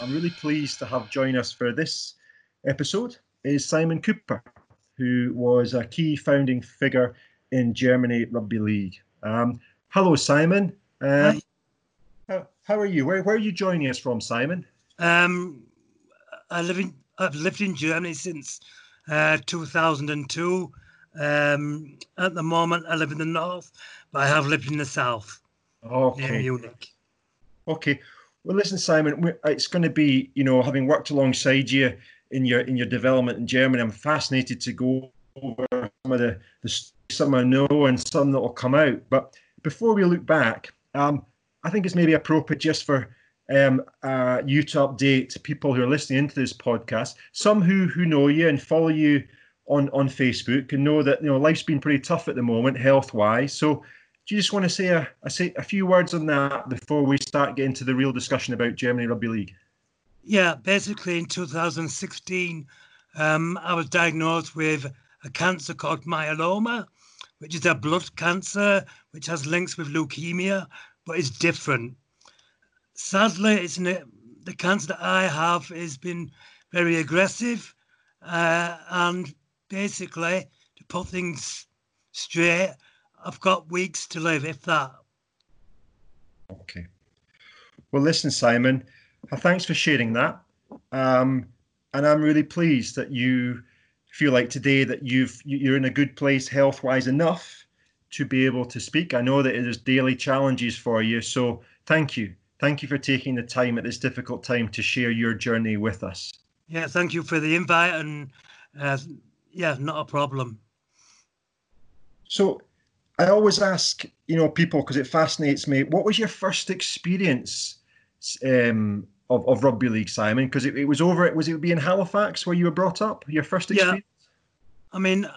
I'm really pleased to have join us for this episode is Simon Cooper, who was a key founding figure in Germany Rugby League. Um, hello, Simon. Um, how, how, are you? Where, where are you joining us from, Simon? Um, I live in, I've lived in Germany since uh, 2002. Um, at the moment, I live in the north, but I have lived in the south. Okay. Near Munich. Okay. Well, listen, Simon, it's going to be, you know, having worked alongside you in your in your development in Germany, I'm fascinated to go over some of the, the some I know and some that will come out. But before we look back, um, I think it's maybe appropriate just for um, uh, you to update people who are listening into this podcast, some who who know you and follow you on on Facebook and know that you know life's been pretty tough at the moment, health wise. So do you just want to say a, a, say a few words on that before we start getting to the real discussion about Germany Rugby League? Yeah, basically in 2016, um, I was diagnosed with a cancer called myeloma, which is a blood cancer which has links with leukemia, but it's different. Sadly, it's an, the cancer that I have has been very aggressive, uh, and basically, to put things straight, I've got weeks to live, if that. Okay. Well, listen, Simon, uh, thanks for sharing that. Um, and I'm really pleased that you feel like today that you've you're in a good place health wise enough to be able to speak. I know that there's daily challenges for you, so thank you, thank you for taking the time at this difficult time to share your journey with us. Yeah, thank you for the invite, and uh, yeah, not a problem. So I always ask, you know, people because it fascinates me. What was your first experience um, of, of rugby league, Simon? Because it, it, was over. It was it be in Halifax where you were brought up. Your first experience. Yeah. I mean,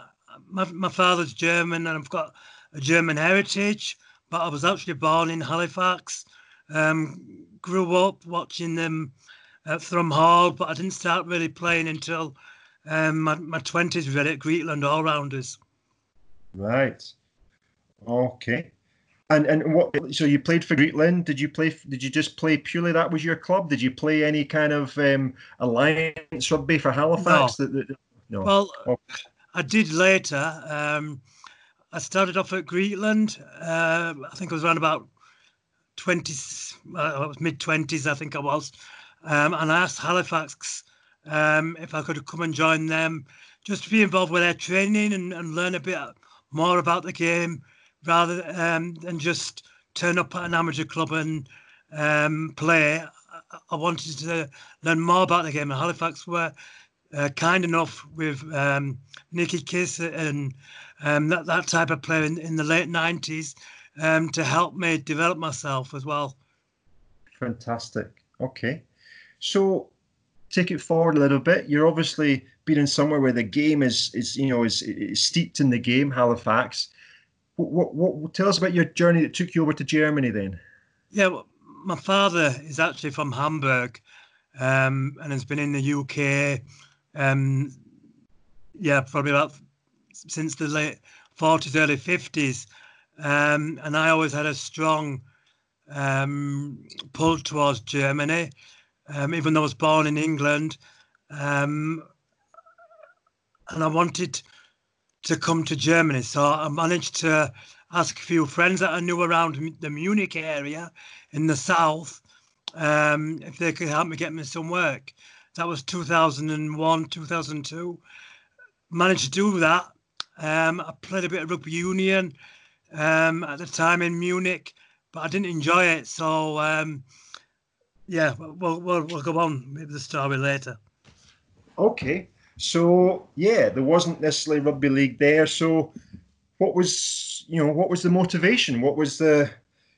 my my father's German, and I've got a German heritage. But I was actually born in Halifax. Um, grew up watching them at Thrum Hall, but I didn't start really playing until um, my my twenties. Really at Greetland All Rounders. Right. Okay. And and what? So you played for Greetland? Did you play? Did you just play purely that was your club? Did you play any kind of um, alliance rugby for Halifax? No. That, that, no. Well, oh. I did later. Um, I started off at Greetland. Uh, I think I was around about twenty. Uh, I was mid twenties, I think I was. Um, and I asked Halifax um, if I could come and join them, just to be involved with their training and, and learn a bit more about the game rather um, than just turn up at an amateur club and um, play. I wanted to learn more about the game. And Halifax were uh, kind enough with um, Nicky Kiss and um, that, that type of player in, in the late 90s um, to help me develop myself as well. Fantastic. Okay. So take it forward a little bit. You're obviously been in somewhere where the game is, is you know, is, is steeped in the game, Halifax. What, what, tell us about your journey that took you over to Germany then. Yeah, well, my father is actually from Hamburg um, and has been in the UK. Um, yeah, probably about since the late 40s, early 50s. Um, and I always had a strong um, pull towards Germany, um, even though I was born in England. Um, and I wanted to come to Germany. So I managed to ask a few friends that I knew around the Munich area in the south um, if they could help me get me some work. That was 2001, 2002. Managed to do that. Um, I played a bit of rugby union um, at the time in Munich, but I didn't enjoy it. So, um, yeah, we'll, we'll, we'll go on with the story later. Okay. So yeah, there wasn't necessarily rugby league there. So what was you know what was the motivation? What was the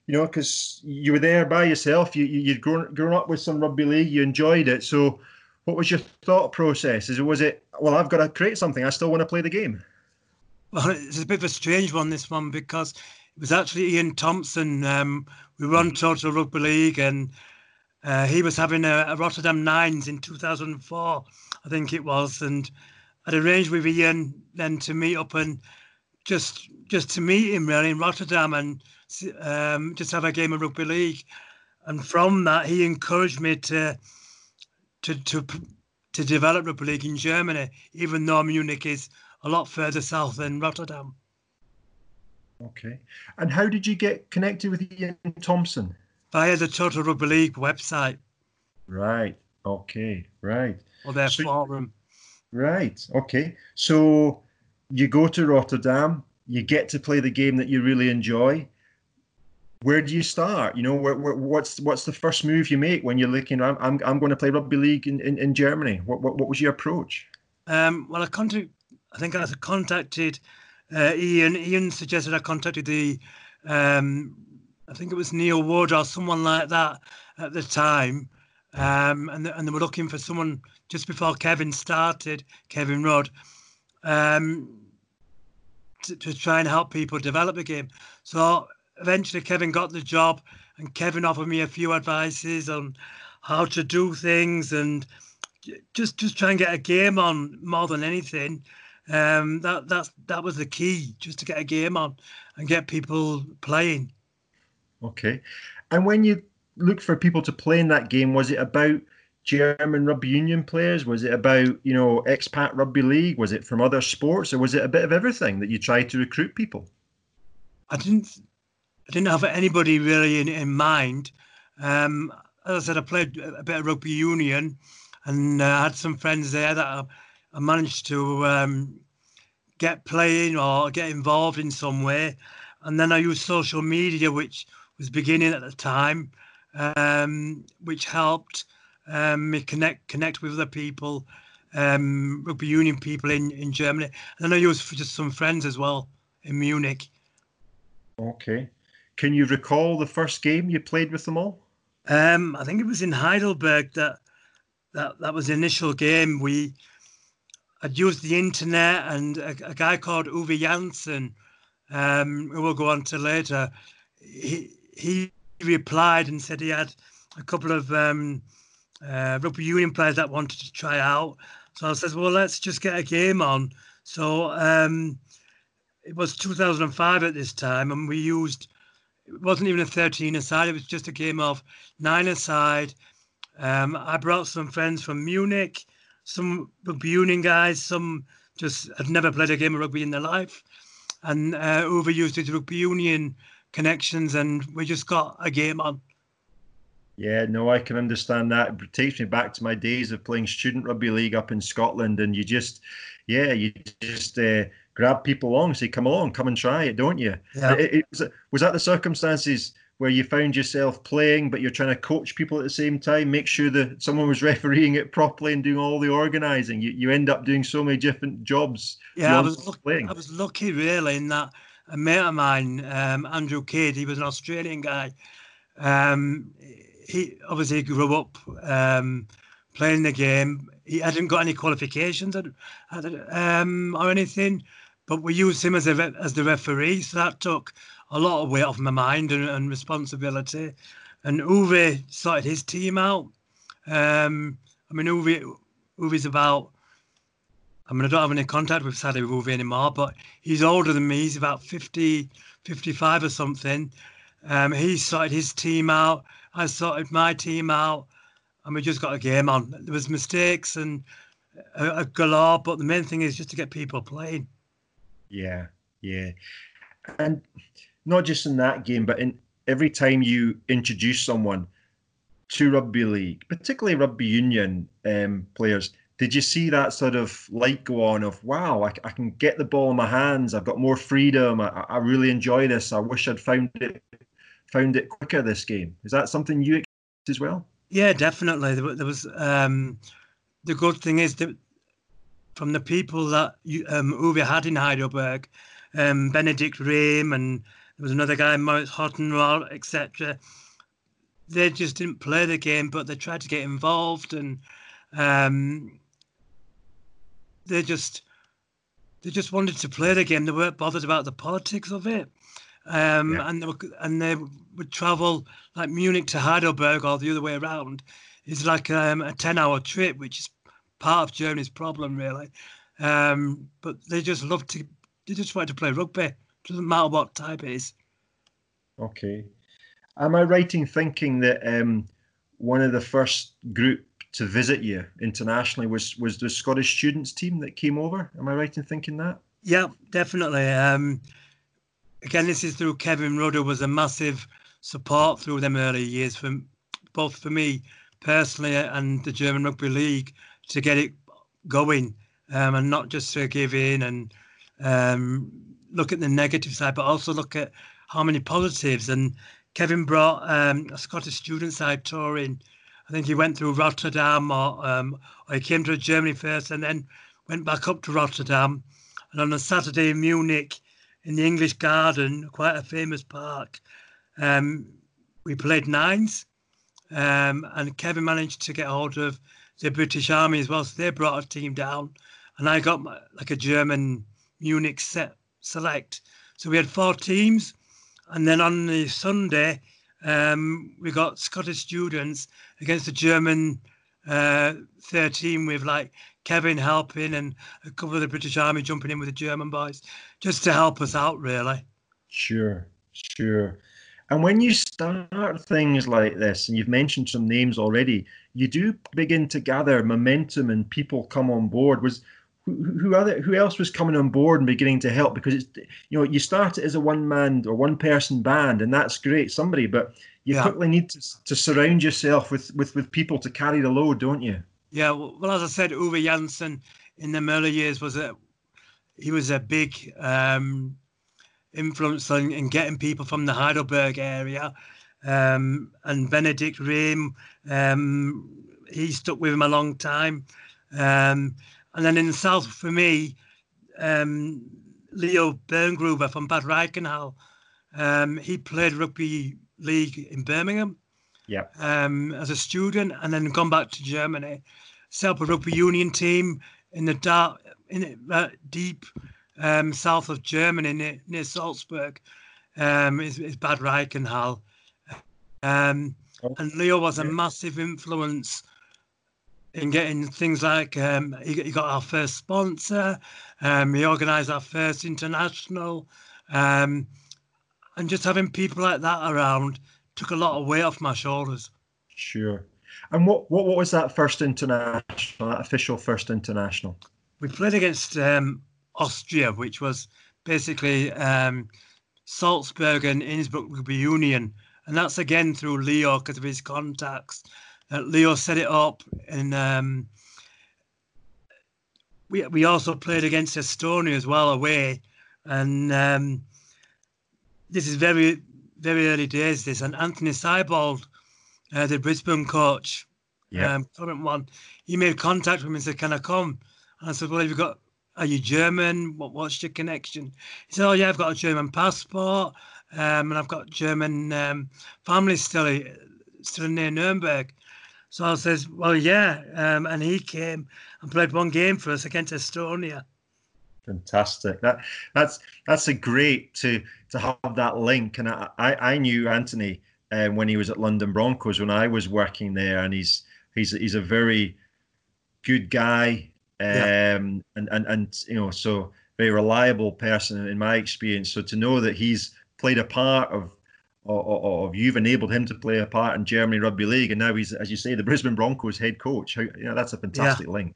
you know because you were there by yourself. You, you would grown grown up with some rugby league. You enjoyed it. So what was your thought process? Is it was it well I've got to create something. I still want to play the game. Well, it's a bit of a strange one this one because it was actually Ian Thompson. Um, we run Total Rugby League and uh, he was having a, a, Rotterdam Nines in 2004, I think it was, and I'd arranged with Ian then to meet up and just just to meet him really in Rotterdam and um, just have a game of rugby league. And from that, he encouraged me to to to to develop rugby league in Germany, even though Munich is a lot further south than Rotterdam. Okay. And how did you get connected with Ian Thompson? Via the Total Rugby League website. Right. Okay. Right. Or their so, forum. Right. Okay. So you go to Rotterdam, you get to play the game that you really enjoy. Where do you start? You know, where, where, what's what's the first move you make when you're looking? I'm I'm, I'm going to play rugby league in, in, in Germany. What, what what was your approach? Um, well, I contact, I think I contacted uh, Ian. Ian suggested I contacted the, um, I think it was Neil Wood or someone like that at the time, um, and and they were looking for someone just before Kevin started, Kevin Rudd, um, to, to try and help people develop the game. So eventually, Kevin got the job, and Kevin offered me a few advices on how to do things and just just try and get a game on more than anything. Um, that that's that was the key, just to get a game on and get people playing. Okay, and when you look for people to play in that game, was it about German rugby union players? Was it about you know expat rugby league? Was it from other sports, or was it a bit of everything that you tried to recruit people? I didn't. I didn't have anybody really in, in mind. Um, as I said, I played a bit of rugby union, and uh, I had some friends there that I, I managed to um, get playing or get involved in some way. And then I used social media, which was beginning at the time, um, which helped um, me connect connect with other people, um, rugby union people in, in Germany. And then I used for just some friends as well in Munich. Okay. Can you recall the first game you played with them all? Um, I think it was in Heidelberg that that that was the initial game. We I'd used the internet and a, a guy called Uwe Janssen, um, who we'll go on to later, he, he replied and said he had a couple of um, uh, rugby union players that wanted to try out. So I said, well, let's just get a game on. So um, it was 2005 at this time, and we used, it wasn't even a 13 aside, it was just a game of nine aside. Um, I brought some friends from Munich some rugby union guys, some just had never played a game of rugby in their life, and uh, Uwe used his rugby union connections, and we just got a game on. Yeah, no, I can understand that. It takes me back to my days of playing student rugby league up in Scotland, and you just, yeah, you just uh, grab people along, say, "Come along, come and try it," don't you? Yeah. It, it, was, was that the circumstances where you found yourself playing, but you're trying to coach people at the same time, make sure that someone was refereeing it properly and doing all the organising. You, you end up doing so many different jobs. Yeah, I was lucky. I was lucky really in that a mate of mine, um, Andrew Kidd, he was an Australian guy. Um, he obviously grew up um, playing the game. He hadn't got any qualifications um, or anything, but we used him as a as the referee, so that took a lot of weight off my mind and, and responsibility. And Uwe started his team out. Um, I mean, Uwe, Uwe's about, I mean, I don't have any contact with Sadie Uwe anymore, but he's older than me. He's about 50, 55 or something. Um, he started his team out. I started my team out. And we just got a game on. There was mistakes and a, a galore, but the main thing is just to get people playing. Yeah, yeah. And not just in that game, but in every time you introduce someone to rugby league, particularly rugby union um, players, did you see that sort of light go on of wow, I, I can get the ball in my hands, I've got more freedom, I, I really enjoy this. I wish I'd found it found it quicker this game. Is that something you experienced as well? Yeah, definitely. There, there was um, the good thing is that from the people that you, um, Uwe had in Heidelberg, um, Benedict Rehm and there was another guy, Moritz Hottenroll, etc. They just didn't play the game, but they tried to get involved, and um, they just they just wanted to play the game. They weren't bothered about the politics of it. Um, yeah. and they were, and they would travel like Munich to Heidelberg or the other way around. It's like um, a ten-hour trip, which is part of Germany's problem, really. Um, but they just love to. They just wanted to play rugby. Doesn't matter what type it is. Okay. Am I right in thinking that um, one of the first group to visit you internationally was was the Scottish students team that came over. Am I right in thinking that? Yeah, definitely. Um, again, this is through Kevin Rudder was a massive support through them early years for both for me personally and the German Rugby League to get it going um, and not just to give in and um, look at the negative side, but also look at how many positives. And Kevin brought um, a Scottish student side tour in. I think he went through Rotterdam or, um, or he came to Germany first and then went back up to Rotterdam. And on a Saturday in Munich, in the English Garden, quite a famous park, um, we played nines. Um, and Kevin managed to get hold of the British Army as well. So they brought a team down. And I got my, like a German Munich set select. So we had four teams. And then on the Sunday, um, we got Scottish students against the German uh, 13 with like Kevin helping and a couple of the British Army jumping in with the German boys just to help us out, really. Sure, sure. And when you start things like this, and you've mentioned some names already, you do begin to gather momentum and people come on board. Was who, who other who else was coming on board and beginning to help? Because it's you know you start it as a one man or one person band, and that's great, somebody, but you yeah. quickly need to, to surround yourself with, with with people to carry the load, don't you? Yeah, well, as I said, Uwe Janssen in the early years was a he was a big um, influence in, in, getting people from the Heidelberg area, um, and Benedict Rehm, um, he stuck with him a long time. Um, and then in the south, for me, um, Leo Berngruber from Bad Reichenhall, um, he played rugby league in Birmingham. Yeah. Um, as a student, and then gone back to Germany, set up a rugby union team in the dark, in uh, deep um, south of Germany near, near Salzburg. Um, is, is Bad Reichenhall. Um, oh. And Leo was a massive influence in getting things like um, he, he, got our first sponsor, um, he organised our first international, um, and just having people like that around took a lot of weight off my shoulders. Sure. And what, what, what was that first international, that official first international? We played against um, Austria, which was basically um, Salzburg and Innsbruck Rugby Union. And that's again through Leo because of his contacts uh, Leo set it up, and um, we we also played against Estonia as well away, and um, this is very very early days. This and Anthony Seibold, uh, the Brisbane coach, yeah, um, current one, he made contact with me and said, "Can I come?" And I said, "Well, have you got? Are you German? What, what's your connection?" He said, "Oh yeah, I've got a German passport, um, and I've got German um, family still still near Nuremberg." So I says, well, yeah. Um, and he came and played one game for us against Estonia. Fantastic. That that's that's a great to to have that link. And I I, knew Anthony um, when he was at London Broncos when I was working there, and he's he's he's a very good guy. Um, yeah. and, and and you know so very reliable person in my experience. So to know that he's played a part of of you've enabled him to play a part in Germany Rugby League, and now he's, as you say, the Brisbane Broncos head coach. How, you know, that's a fantastic yeah. link.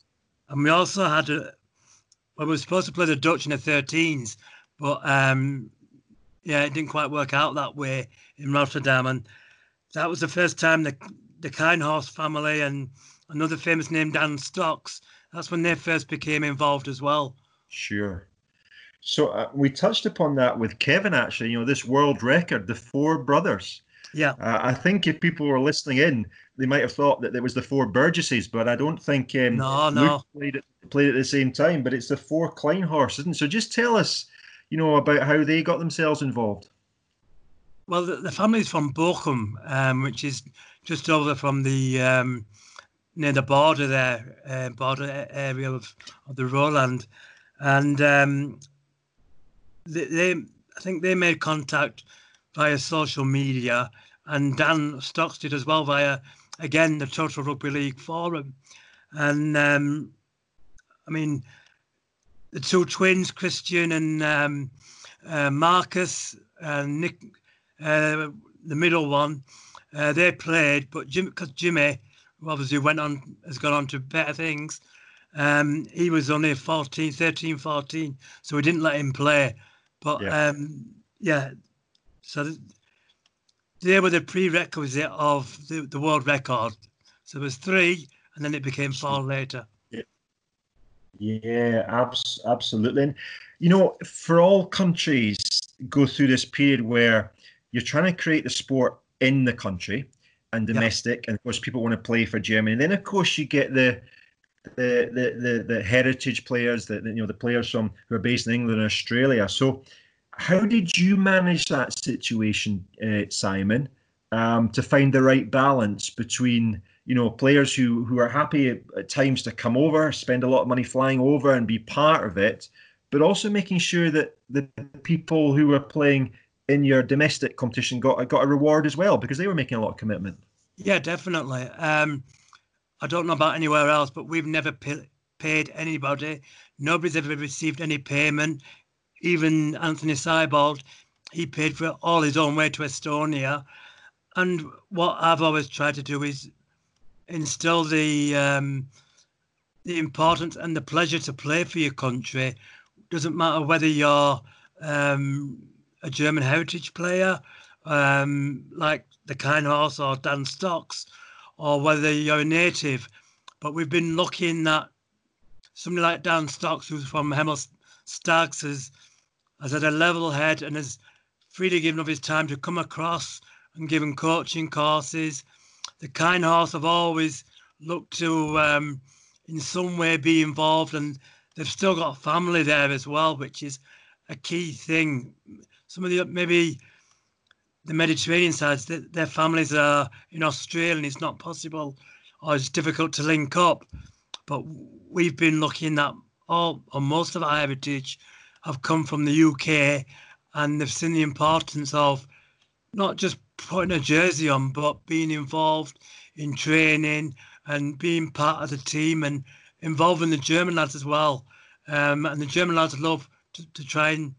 And we also had a, well, we were supposed to play the Dutch in the 13s, but um, yeah, it didn't quite work out that way in Rotterdam, and that was the first time the the Keinhorst family and another famous name Dan Stocks. That's when they first became involved as well. Sure. So uh, we touched upon that with Kevin actually. You know, this world record, the four brothers. Yeah. Uh, I think if people were listening in, they might have thought that it was the four Burgesses, but I don't think um, no, no. Luke played at, played at the same time. But it's the four Keinhorst, isn't it? So just tell us, you know, about how they got themselves involved. Well, the, the family's from Bochum, um, which is just over from the um, near the border there, uh, border area of, of the Roland, and um, they, they I think they made contact via social media, and Dan Stocks did as well via again the Total Rugby League forum, and um, I mean the two twins, Christian and um, uh, Marcus, and Nick, uh, the middle one, uh, they played, but Jim, because Jimmy obviously went on has gone on to better things. Um, he was only 14, 13, 14, so we didn't let him play. But yeah, um, yeah so they were the prerequisite of the, the world record. So it was three, and then it became four later. Yeah, yeah abs- absolutely. And, you know, for all countries go through this period where you're trying to create the sport in the country and domestic, yeah. and of course people want to play for Germany. And then of course you get the the the the, heritage players, the you know the players from who are based in England and Australia. So how did you manage that situation, uh, Simon, um, to find the right balance between you know players who who are happy at, at, times to come over, spend a lot of money flying over and be part of it, but also making sure that the people who were playing in your domestic competition got got a reward as well because they were making a lot of commitment. Yeah, definitely. Um, I don't know about anywhere else, but we've never pay, paid anybody. Nobody's ever received any payment even Anthony Seibold, he paid for all his own way to Estonia. And what I've always tried to do is instill the um, the importance and the pleasure to play for your country. Doesn't matter whether you're um, a German heritage player, um, like the Keinhorst or Dan Stocks, or whether you're a native. But we've been lucky in that somebody like Dan Stocks, who's from Hemel Stags, has has had a level head and has freely given up his time to come across and given coaching courses. The Keinhorst have always looked to, um, in some way, be involved, and they've still got family there as well, which is a key thing. Some of the maybe the Mediterranean sides, their families are in Australia, and it's not possible, or it's difficult to link up. But we've been looking at all or most of our heritage have come from the UK and they've seen the importance of not just putting a jersey on, but being involved in training and being part of the team and involving the German lads as well. Um, and the German lads love to, to try and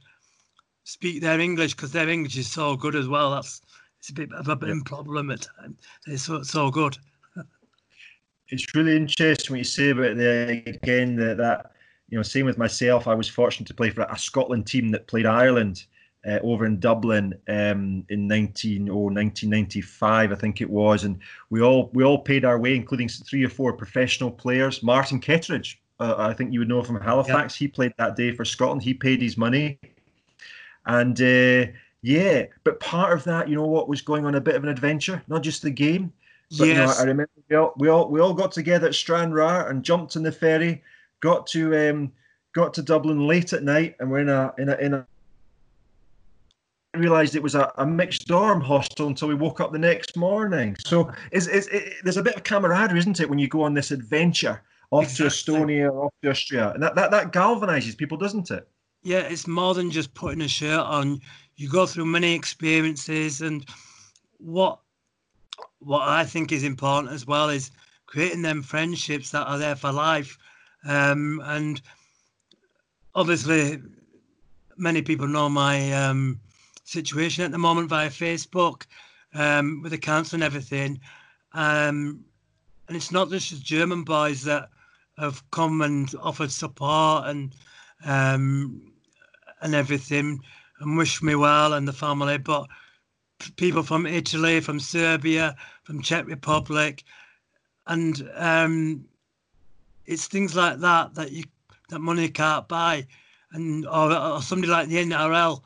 speak their English because their English is so good as well. That's it's a bit of a bit problem at times. It's so, so good. it's really interesting what you say about the again that that you know, same with myself. I was fortunate to play for a Scotland team that played Ireland uh, over in Dublin um, in 19 or 1995, I think it was, and we all we all paid our way, including three or four professional players. Martin Ketteridge, uh, I think you would know from Halifax. He played that day for Scotland. He paid his money, and uh, yeah, but part of that, you know, what was going on a bit of an adventure, not just the game. But, yes. you know, I remember we all, we all we all got together at Stranraer and jumped on the ferry got to um, got to Dublin late at night, and we're in a in a in a. I realised it was a, a mixed dorm hostel until we woke up the next morning. So it's, it's, it, there's a bit of camaraderie, isn't it, when you go on this adventure off exactly. to Estonia, off to Austria, and that, that that galvanizes people, doesn't it? Yeah, it's more than just putting a shirt on. You go through many experiences, and what what I think is important as well is creating them friendships that are there for life. Um, and obviously, many people know my um, situation at the moment via Facebook um, with the cancer and everything. Um, and it's not just German boys that have come and offered support and um, and everything and wished me well and the family, but people from Italy, from Serbia, from Czech Republic, and um, it's things like that that you that money can't buy, and or, or somebody like the NRL,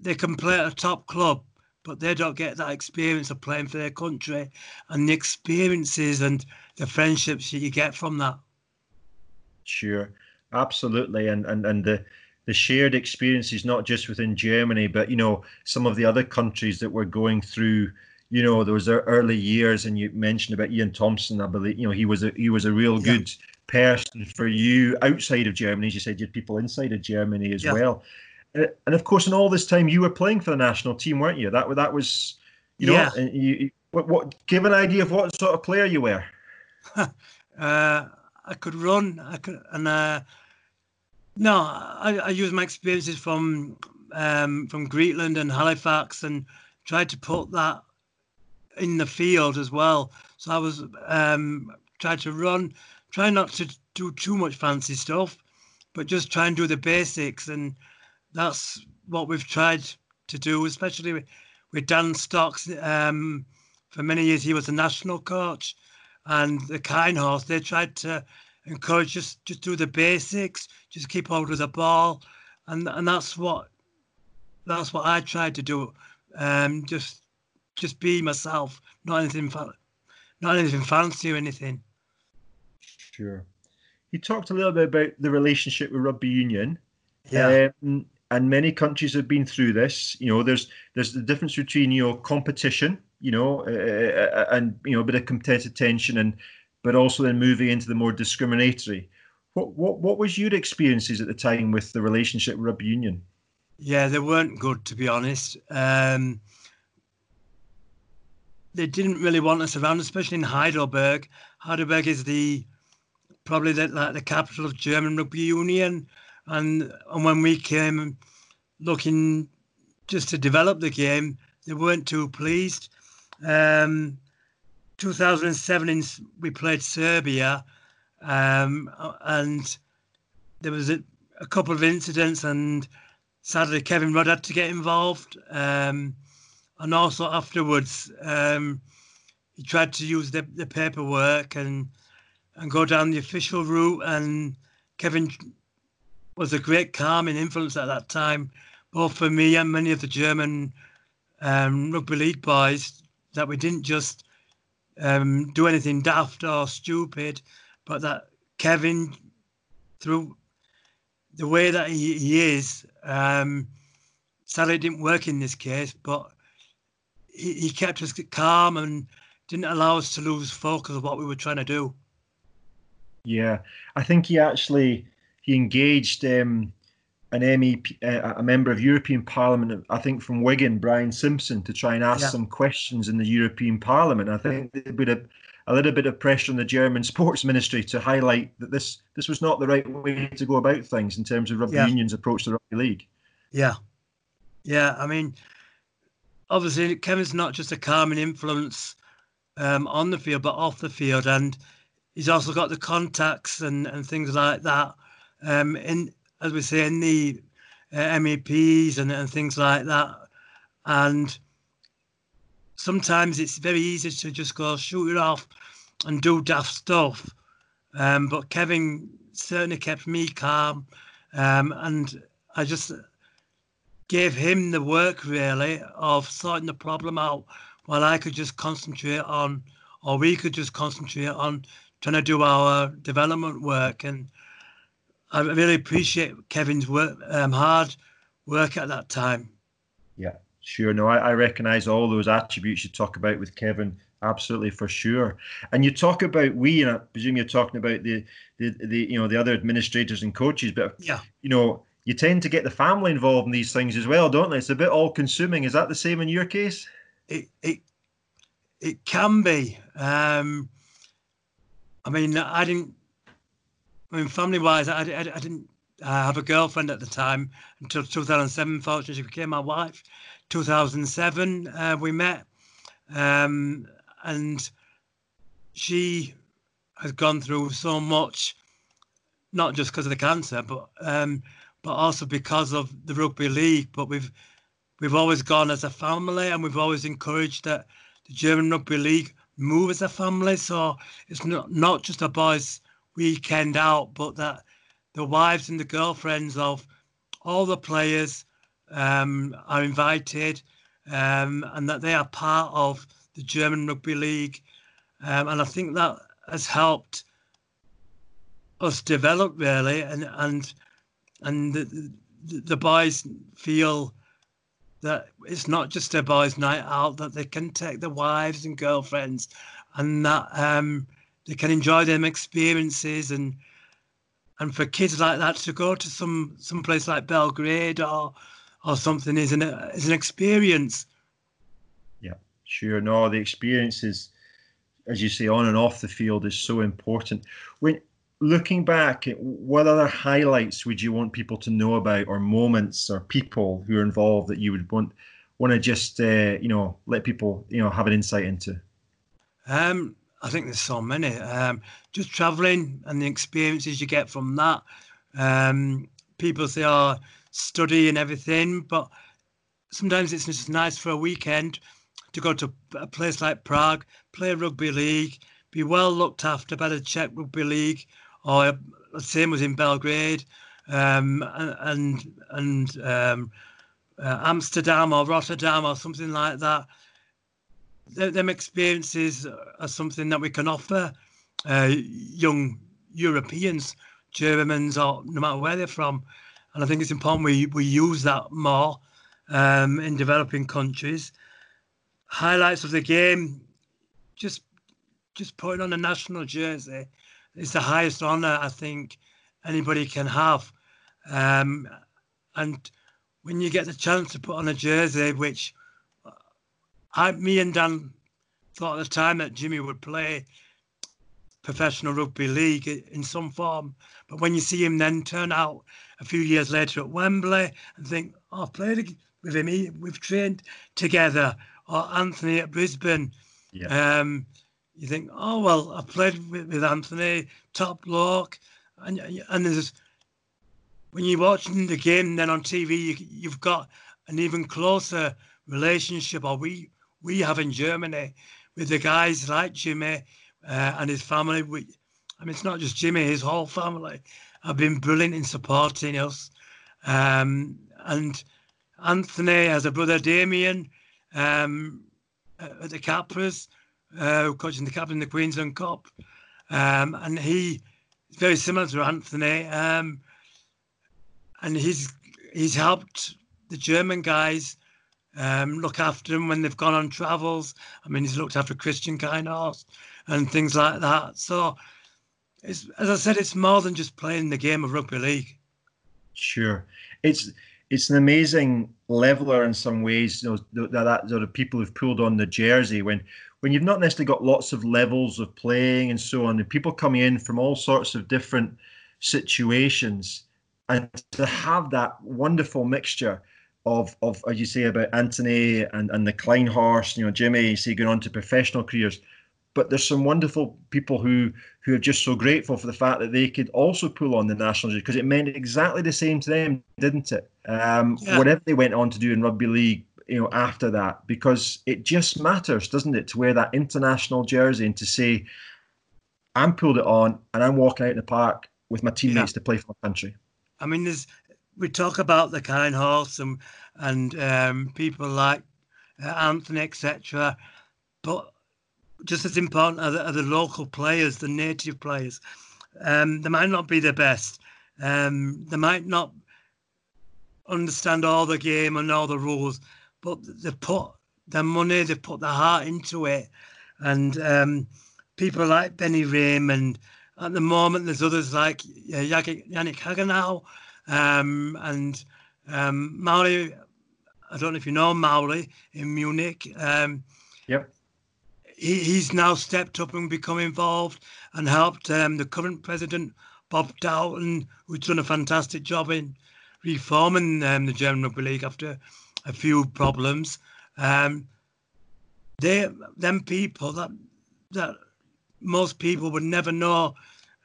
they can play at a top club, but they don't get that experience of playing for their country, and the experiences and the friendships that you get from that. Sure, absolutely, and and and the the shared experiences not just within Germany, but you know some of the other countries that were going through you know those early years and you mentioned about Ian Thompson I believe you know he was a he was a real yeah. good person for you outside of Germany. As you said, you had people inside of Germany as yeah. well. Uh, and of course, in all this time, you were playing for the national team, weren't you? That that was, you know, yeah. you, what, what give an idea of what sort of player you were. uh, I could run. I could, and uh, no, I, I used my experiences from um, from Greetland and Halifax, and tried to put that in the field as well. So I was um, trying to run, try not to do too much fancy stuff, but just try and do the basics. And that's what we've tried to do, especially with, with Dan Stocks. Um, for many years, he was a national coach, and the Keinhorst. They tried to encourage just just do the basics, just keep hold of the ball, and and that's what that's what I tried to do. Um, just just be myself, not anything not anything fancy or anything. Sure. You talked a little bit about the relationship with rugby union. Yeah. Um, and many countries have been through this. You know, there's there's the difference between you know competition, you know, uh, uh, uh and you know a bit of competitive tension, and but also then moving into the more discriminatory. What what what was your experiences at the time with the relationship rugby union? Yeah, they weren't good to be honest. Um, they didn't really want us around, especially in Heidelberg. Heidelberg is the probably the, like the capital of German rugby union, and and when we came looking just to develop the game, they weren't too pleased. Um, 2007, in, we played Serbia, um, and there was a, a, couple of incidents, and sadly Kevin Rudd had to get involved. Um, and also afterwards, um, he tried to use the, the paperwork and and go down the official route. And Kevin was a great calming influence at that time, both for me and many of the German um, rugby league boys, that we didn't just um, do anything daft or stupid, but that Kevin, through the way that he, he is, um, sadly didn't work in this case, but he, he kept us calm and didn't allow us to lose focus of what we were trying to do. Yeah, I think he actually he engaged um, an MEP, uh, a member of European Parliament, I think from Wigan, Brian Simpson, to try and ask yeah. some questions in the European Parliament. I think there would a, a little bit of pressure on the German Sports Ministry to highlight that this this was not the right way to go about things in terms of rugby yeah. union's approach to rugby league. Yeah, yeah. I mean, obviously Kevin's not just a calming influence um, on the field, but off the field, and he's also got the contacts and, and things like that. Um, in as we say in the uh, MEPs and, and things like that, and sometimes it's very easy to just go shoot it off and do daft stuff. Um, but Kevin certainly kept me calm, um, and I just gave him the work really of sorting the problem out while I could just concentrate on, or we could just concentrate on trying to do our development work. And I really appreciate Kevin's work, um, hard work at that time. Yeah, sure. No, I, I recognize all those attributes you talk about with Kevin. Absolutely, for sure. And you talk about we, and I presume you're talking about the, the, the you know, the other administrators and coaches. But yeah, you know, you tend to get the family involved in these things as well, don't they? It's a bit all-consuming. Is that the same in your case? It it it can be. Um, I mean, I didn't. I mean, family-wise, I, I, I didn't have a girlfriend at the time until 2007. Fortunately, she became my wife. 2007, uh, we met, um, and she has gone through so much, not just because of the cancer, but um, but also because of the rugby league. But we've we've always gone as a family, and we've always encouraged that the German rugby league move as a family. So it's not not just a boys' weekend out, but that the wives and the girlfriends of all the players um, are invited, um, and that they are part of the German rugby league. Um, and I think that has helped us develop really, and and and the, the boys feel that it's not just a boys' night out; that they can take their wives and girlfriends, and that um, they can enjoy them experiences and and for kids like that to go to some some place like Belgrade or or something is an is an experience. Yeah, sure. No, the experiences, as you say, on and off the field is so important. When looking back, what other highlights would you want people to know about, or moments, or people who are involved that you would want want to just uh, you know let people you know have an insight into? Um, I think there's so many. Um, just traveling and the experiences you get from that. Um, people say, "Oh, study and everything," but sometimes it's just nice for a weekend to go to a place like Prague, play rugby league, be well looked after by the Czech rugby league, or the same as in Belgrade, um, and and um, uh, Amsterdam or Rotterdam or something like that. Them experiences are something that we can offer uh, young Europeans, Germans, or no matter where they're from. And I think it's important we, we use that more um, in developing countries. Highlights of the game, just just putting on a national jersey is the highest honour I think anybody can have. Um, and when you get the chance to put on a jersey, which I, me and Dan thought at the time that Jimmy would play professional rugby league in some form, but when you see him then turn out a few years later at Wembley and think, oh, I've played with him, we've trained together, or Anthony at Brisbane. Yeah. Um, you think, oh well, I've played with, with Anthony, top bloke, and and there's when you're watching the game then on TV, you, you've got an even closer relationship, or we we have in Germany with the guys like Jimmy uh, and his family. We, I mean, it's not just Jimmy; his whole family have been brilliant in supporting us. Um, and Anthony has a brother Damien um, at the Capras, uh, coaching the captain in the Queensland Cup, um, and he is very similar to Anthony. Um, and he's he's helped the German guys um, look after them when they've gone on travels. I mean, he's looked after Christian Keinhorst and things like that. So, it's, as I said, it's more than just playing the game of rugby league. Sure, it's it's an amazing leveler in some ways. You know, that, that sort of people who've pulled on the jersey when when you've not necessarily got lots of levels of playing and so on, and people coming in from all sorts of different situations and to have that wonderful mixture of of as you say about Anthony and and the Keinhorst, you know Jimmy, you see going on to professional careers, but there's some wonderful people who who are just so grateful for the fact that they could also pull on the national jersey because it meant exactly the same to them, didn't it? Um, yeah. Whatever they went on to do in rugby league, you know, after that, because it just matters, doesn't it, to wear that international jersey and to say, I'm pulled it on and I'm walking out in the park with my teammates yeah. to play for my country. I mean, there's we talk about the Keinhorst and and um, people like uh, Anthony, etc. But just as important are the, are the, local players, the native players. Um, they might not be the best. Um, they might not understand all the game and all the rules, but they put their money, they put their heart into it. And um, people like Benny Raymond at the moment, there's others like uh, Yannick Hagenau um, and um, Mauri. I don't know if you know Mauri in Munich. Um, yep. He, he's now stepped up and become involved and helped um, the current president, Bob Dowton, who's done a fantastic job in reforming um, the German Rugby League after a few problems. Um, they, them people that that most people would never know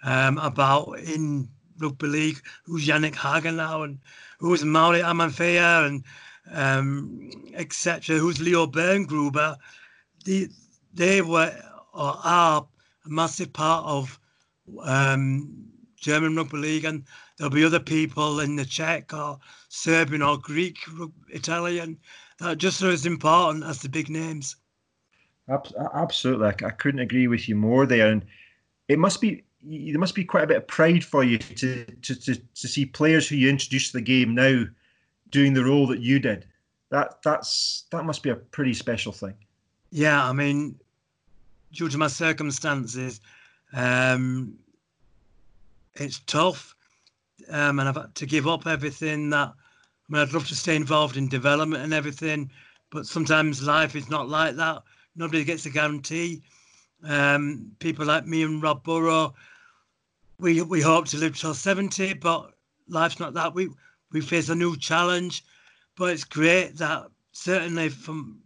um, about in rugby league, who's Yannick Hagenau and who's Mauri Amanfea and um, etc. Who's Leo Berngruber? The, they were or are a massive part of um, German rugby league, and there'll be other people in the Czech or Serbian or Greek, Italian that are just as important as the big names. Absolutely, I couldn't agree with you more there. And it must be there must be quite a bit of pride for you to to to, to see players who you introduced to the game now doing the role that you did. That that's that must be a pretty special thing. Yeah, I mean, due to my circumstances, um, it's tough, um, and I've had to give up everything that. I mean, I'd love to stay involved in development and everything, but sometimes life is not like that. Nobody gets a guarantee. Um, people like me and Rob Burrow, we we hope to live till 70, but life's not that. We we face a new challenge, but it's great that certainly from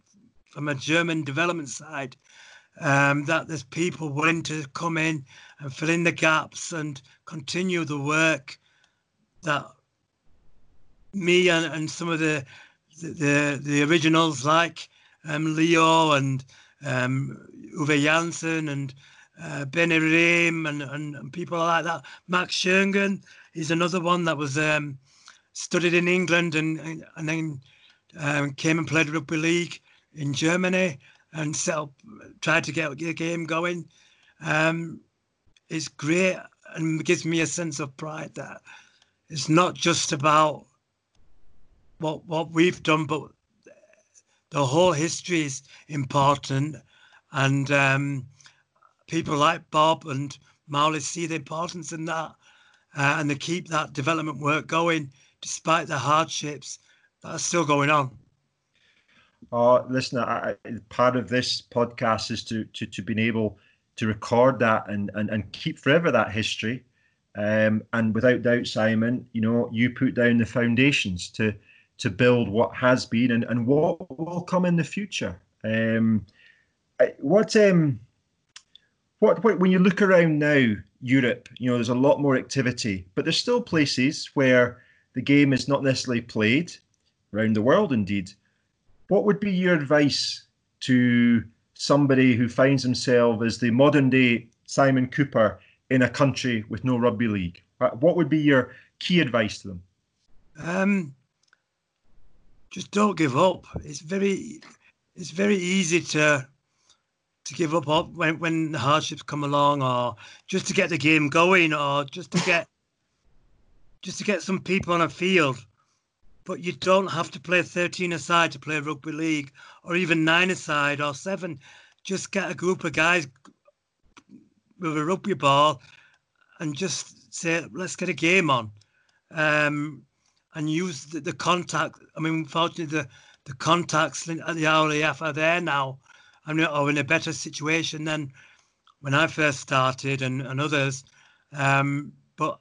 from a German development side, um, that there's people willing to come in and fill in the gaps and continue the work that me and, and some of the the the originals like um, Leo and um, Uwe Janssen and uh, Benny Rehm and, and, and, people like that. Max Schoengen is another one that was um, studied in England and and then um, came and played rugby league in Germany and set up, tried to get a game going. Um, it's great and gives me a sense of pride that it's not just about what what we've done, but the whole history is important, and um, people like Bob and Marley see the importance in that, uh, and they keep that development work going despite the hardships that are still going on. Oh, listen, I, part of this podcast is to to to being able to record that and and, and keep forever that history. Um, and without doubt, Simon, you know, you put down the foundations to to build what has been and, and what will come in the future. Um, what um, what what when you look around now, Europe, you know, there's a lot more activity, but there's still places where the game is not necessarily played around the world. Indeed, what would be your advice to somebody who finds himself as the modern day Simon Cooper in a country with no rugby league? What would be your key advice to them? Um, just don't give up. It's very it's very easy to to give up when when the hardships come along, or just to get the game going, or just to get just to get some people on a field. But you don't have to play 13 aside to play rugby league, or even nine aside or seven. Just get a group of guys with a rugby ball and just say, let's get a game on. Um, and use the, the contact. I mean, unfortunately, the, the contacts at the RLEF are there now and are in a better situation than when I first started and, and others. Um, but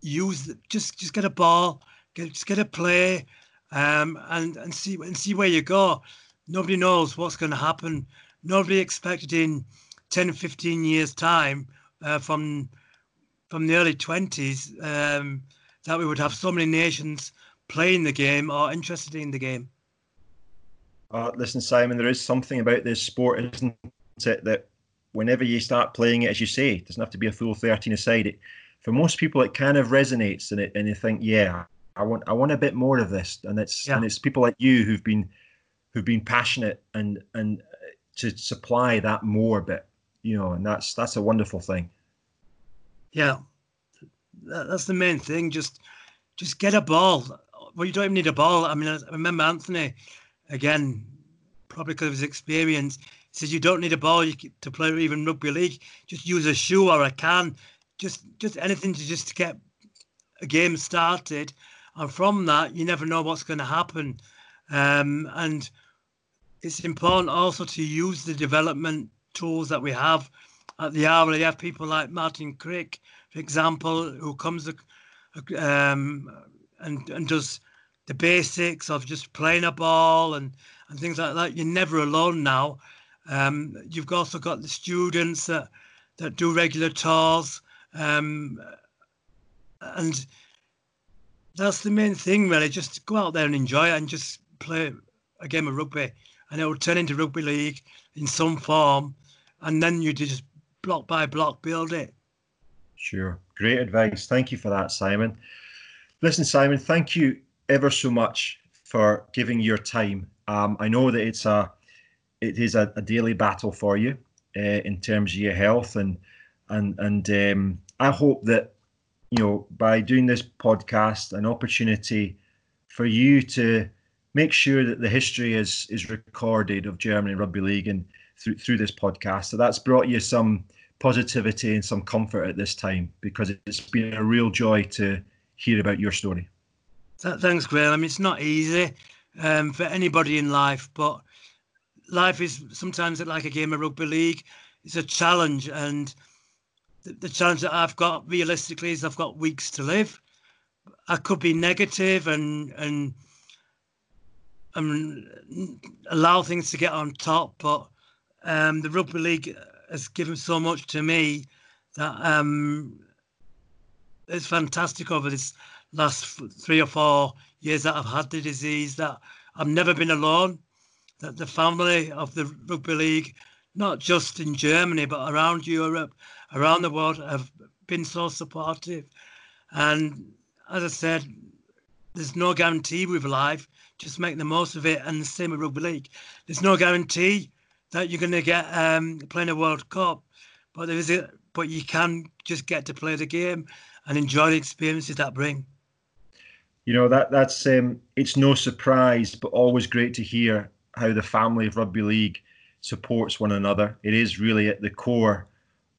use just just get a ball, get just get a play, um, and and see and see where you go. Nobody knows what's going to happen. Nobody expected in 10, 15 years time uh, from from the early 20s um, that we would have so many nations playing the game or interested in the game. Uh, listen, Simon, there is something about this sport, isn't it, that whenever you start playing it, as you say, it doesn't have to be a full 13 aside. It, for most people, it kind of resonates and it, and you think, yeah, I want, I want a bit more of this. And it's, yeah. and it's people like you who've been, who've been passionate and, and to supply that more bit, you know, and that's, that's a wonderful thing. Yeah, that's the main thing. Just just get a ball. Well, you don't even need a ball. I mean, I remember Anthony again, probably because of his experience. He says you don't need a ball to play even rugby league. Just use a shoe or a can. Just just anything to just get a game started. And from that, you never know what's going to happen. Um, and it's important also to use the development tools that we have at the RLEF. People like Martin Crick, for example, who comes um, and and does the basics of just playing a ball and and things like that. You're never alone now. Um, you've also got the students that that do regular tours, um, and that's the main thing, really. Just go out there and enjoy it, and just play a game of rugby, and it will turn into rugby league in some form, and then you just block by block build it. Sure. Great advice. Thank you for that, Simon. Listen, Simon, thank you ever so much for giving your time. Um, I know that it's a it is a, a daily battle for you uh, in terms of your health, and and and um, I hope that you know by doing this podcast, an opportunity for you to make sure that the history is is recorded of Germany Rugby League and through through this podcast. So that's brought you some positivity and some comfort at this time because it's been a real joy to hear about your story. Thanks, Graham. I mean, it's not easy um, for anybody in life, but life is sometimes like a game of rugby league. It's a challenge, and the, the challenge that I've got realistically is I've got weeks to live. I could be negative and and and allow things to get on top. But um, the rugby league has given so much to me that um, it's fantastic over this last three or four years that I've had the disease. That I've never been alone. That the family of the rugby league, not just in Germany but around Europe, around the world, have been so supportive. And as I said, there's no guarantee with life. Just make the most of it. And the same with rugby league. There's no guarantee that you're going to get um, playing a World Cup, but there is a, but you can just get to play the game and enjoy the experiences that bring. You know that that's um, it's no surprise, but always great to hear how the family of rugby league supports one another. It is really at the core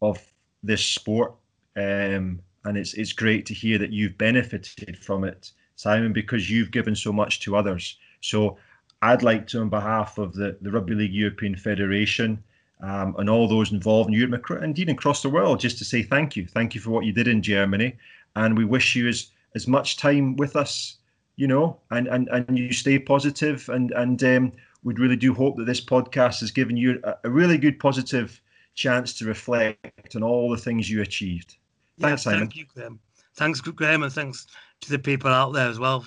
of this sport, um, and it's it's great to hear that you've benefited from it, Simon, because you've given so much to others. So I'd like to, on behalf of the, the Rugby League European Federation um, and all those involved in Europe, indeed across the world, just to say thank you. Thank you for what you did in Germany. And we wish you as, as much time with us, you know, and, and, and you stay positive and, and um, we really do hope that this podcast has given you a, a, really good positive chance to reflect on all the things you achieved. Thanks, yeah, Simon. Thank you, Graham. Thanks, Graham, and thanks to the people out there as well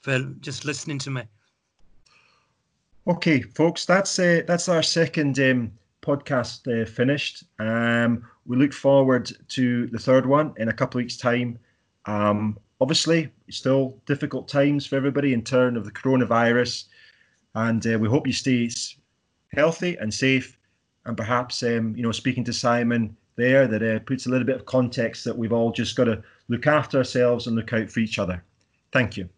for just listening to me. Okay, folks, that's uh, that's our second um, podcast uh, finished. Um, we look forward to the third one in a couple of weeks' time. Um, obviously, still difficult times for everybody in terms of the coronavirus, and uh, we hope you stay healthy and safe. And perhaps, um, you know, speaking to Simon there, that uh, puts a little bit of context that we've all just got to look after ourselves and look out for each other. Thank you.